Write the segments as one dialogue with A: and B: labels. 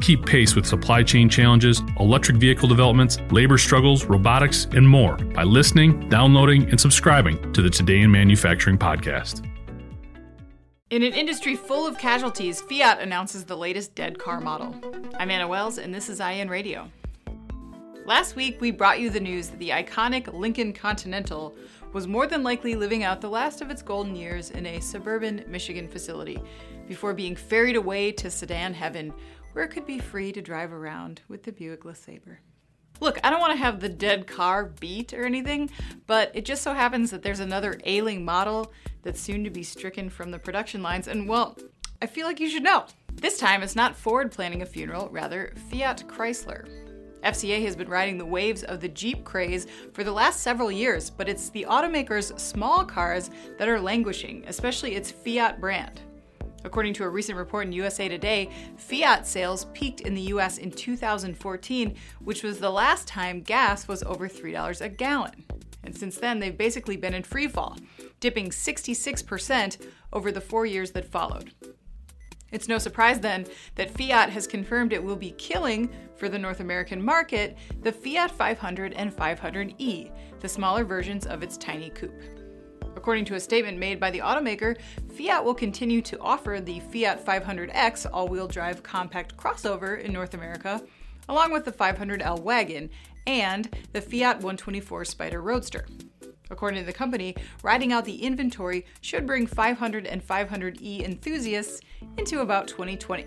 A: Keep pace with supply chain challenges, electric vehicle developments, labor struggles, robotics, and more by listening, downloading, and subscribing to the Today in Manufacturing podcast.
B: In an industry full of casualties, Fiat announces the latest dead car model. I'm Anna Wells, and this is IEN Radio. Last week, we brought you the news that the iconic Lincoln Continental was more than likely living out the last of its golden years in a suburban Michigan facility before being ferried away to sedan heaven where it could be free to drive around with the Buick LeSabre. Look, I don't want to have the dead car beat or anything, but it just so happens that there's another ailing model that's soon to be stricken from the production lines, and well, I feel like you should know. This time it's not Ford planning a funeral, rather, Fiat Chrysler. FCA has been riding the waves of the Jeep craze for the last several years, but it's the automaker's small cars that are languishing, especially its Fiat brand. According to a recent report in USA Today, Fiat sales peaked in the US in 2014, which was the last time gas was over $3 a gallon. And since then, they've basically been in free fall, dipping 66% over the four years that followed. It's no surprise then that Fiat has confirmed it will be killing, for the North American market, the Fiat 500 and 500e, the smaller versions of its tiny coupe. According to a statement made by the automaker, Fiat will continue to offer the Fiat 500X all wheel drive compact crossover in North America, along with the 500L wagon and the Fiat 124 Spider Roadster. According to the company, riding out the inventory should bring 500 and 500e enthusiasts into about 2020.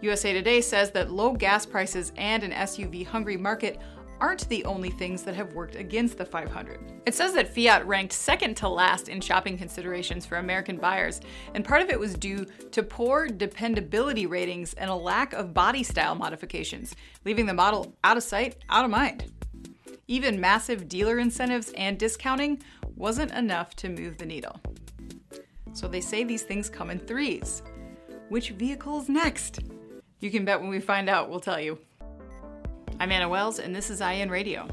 B: USA Today says that low gas prices and an SUV hungry market aren't the only things that have worked against the 500. It says that Fiat ranked second to last in shopping considerations for American buyers, and part of it was due to poor dependability ratings and a lack of body style modifications, leaving the model out of sight, out of mind. Even massive dealer incentives and discounting wasn't enough to move the needle. So they say these things come in threes. Which vehicle's next? You can bet when we find out, we'll tell you. I'm Anna Wells, and this is IEN Radio.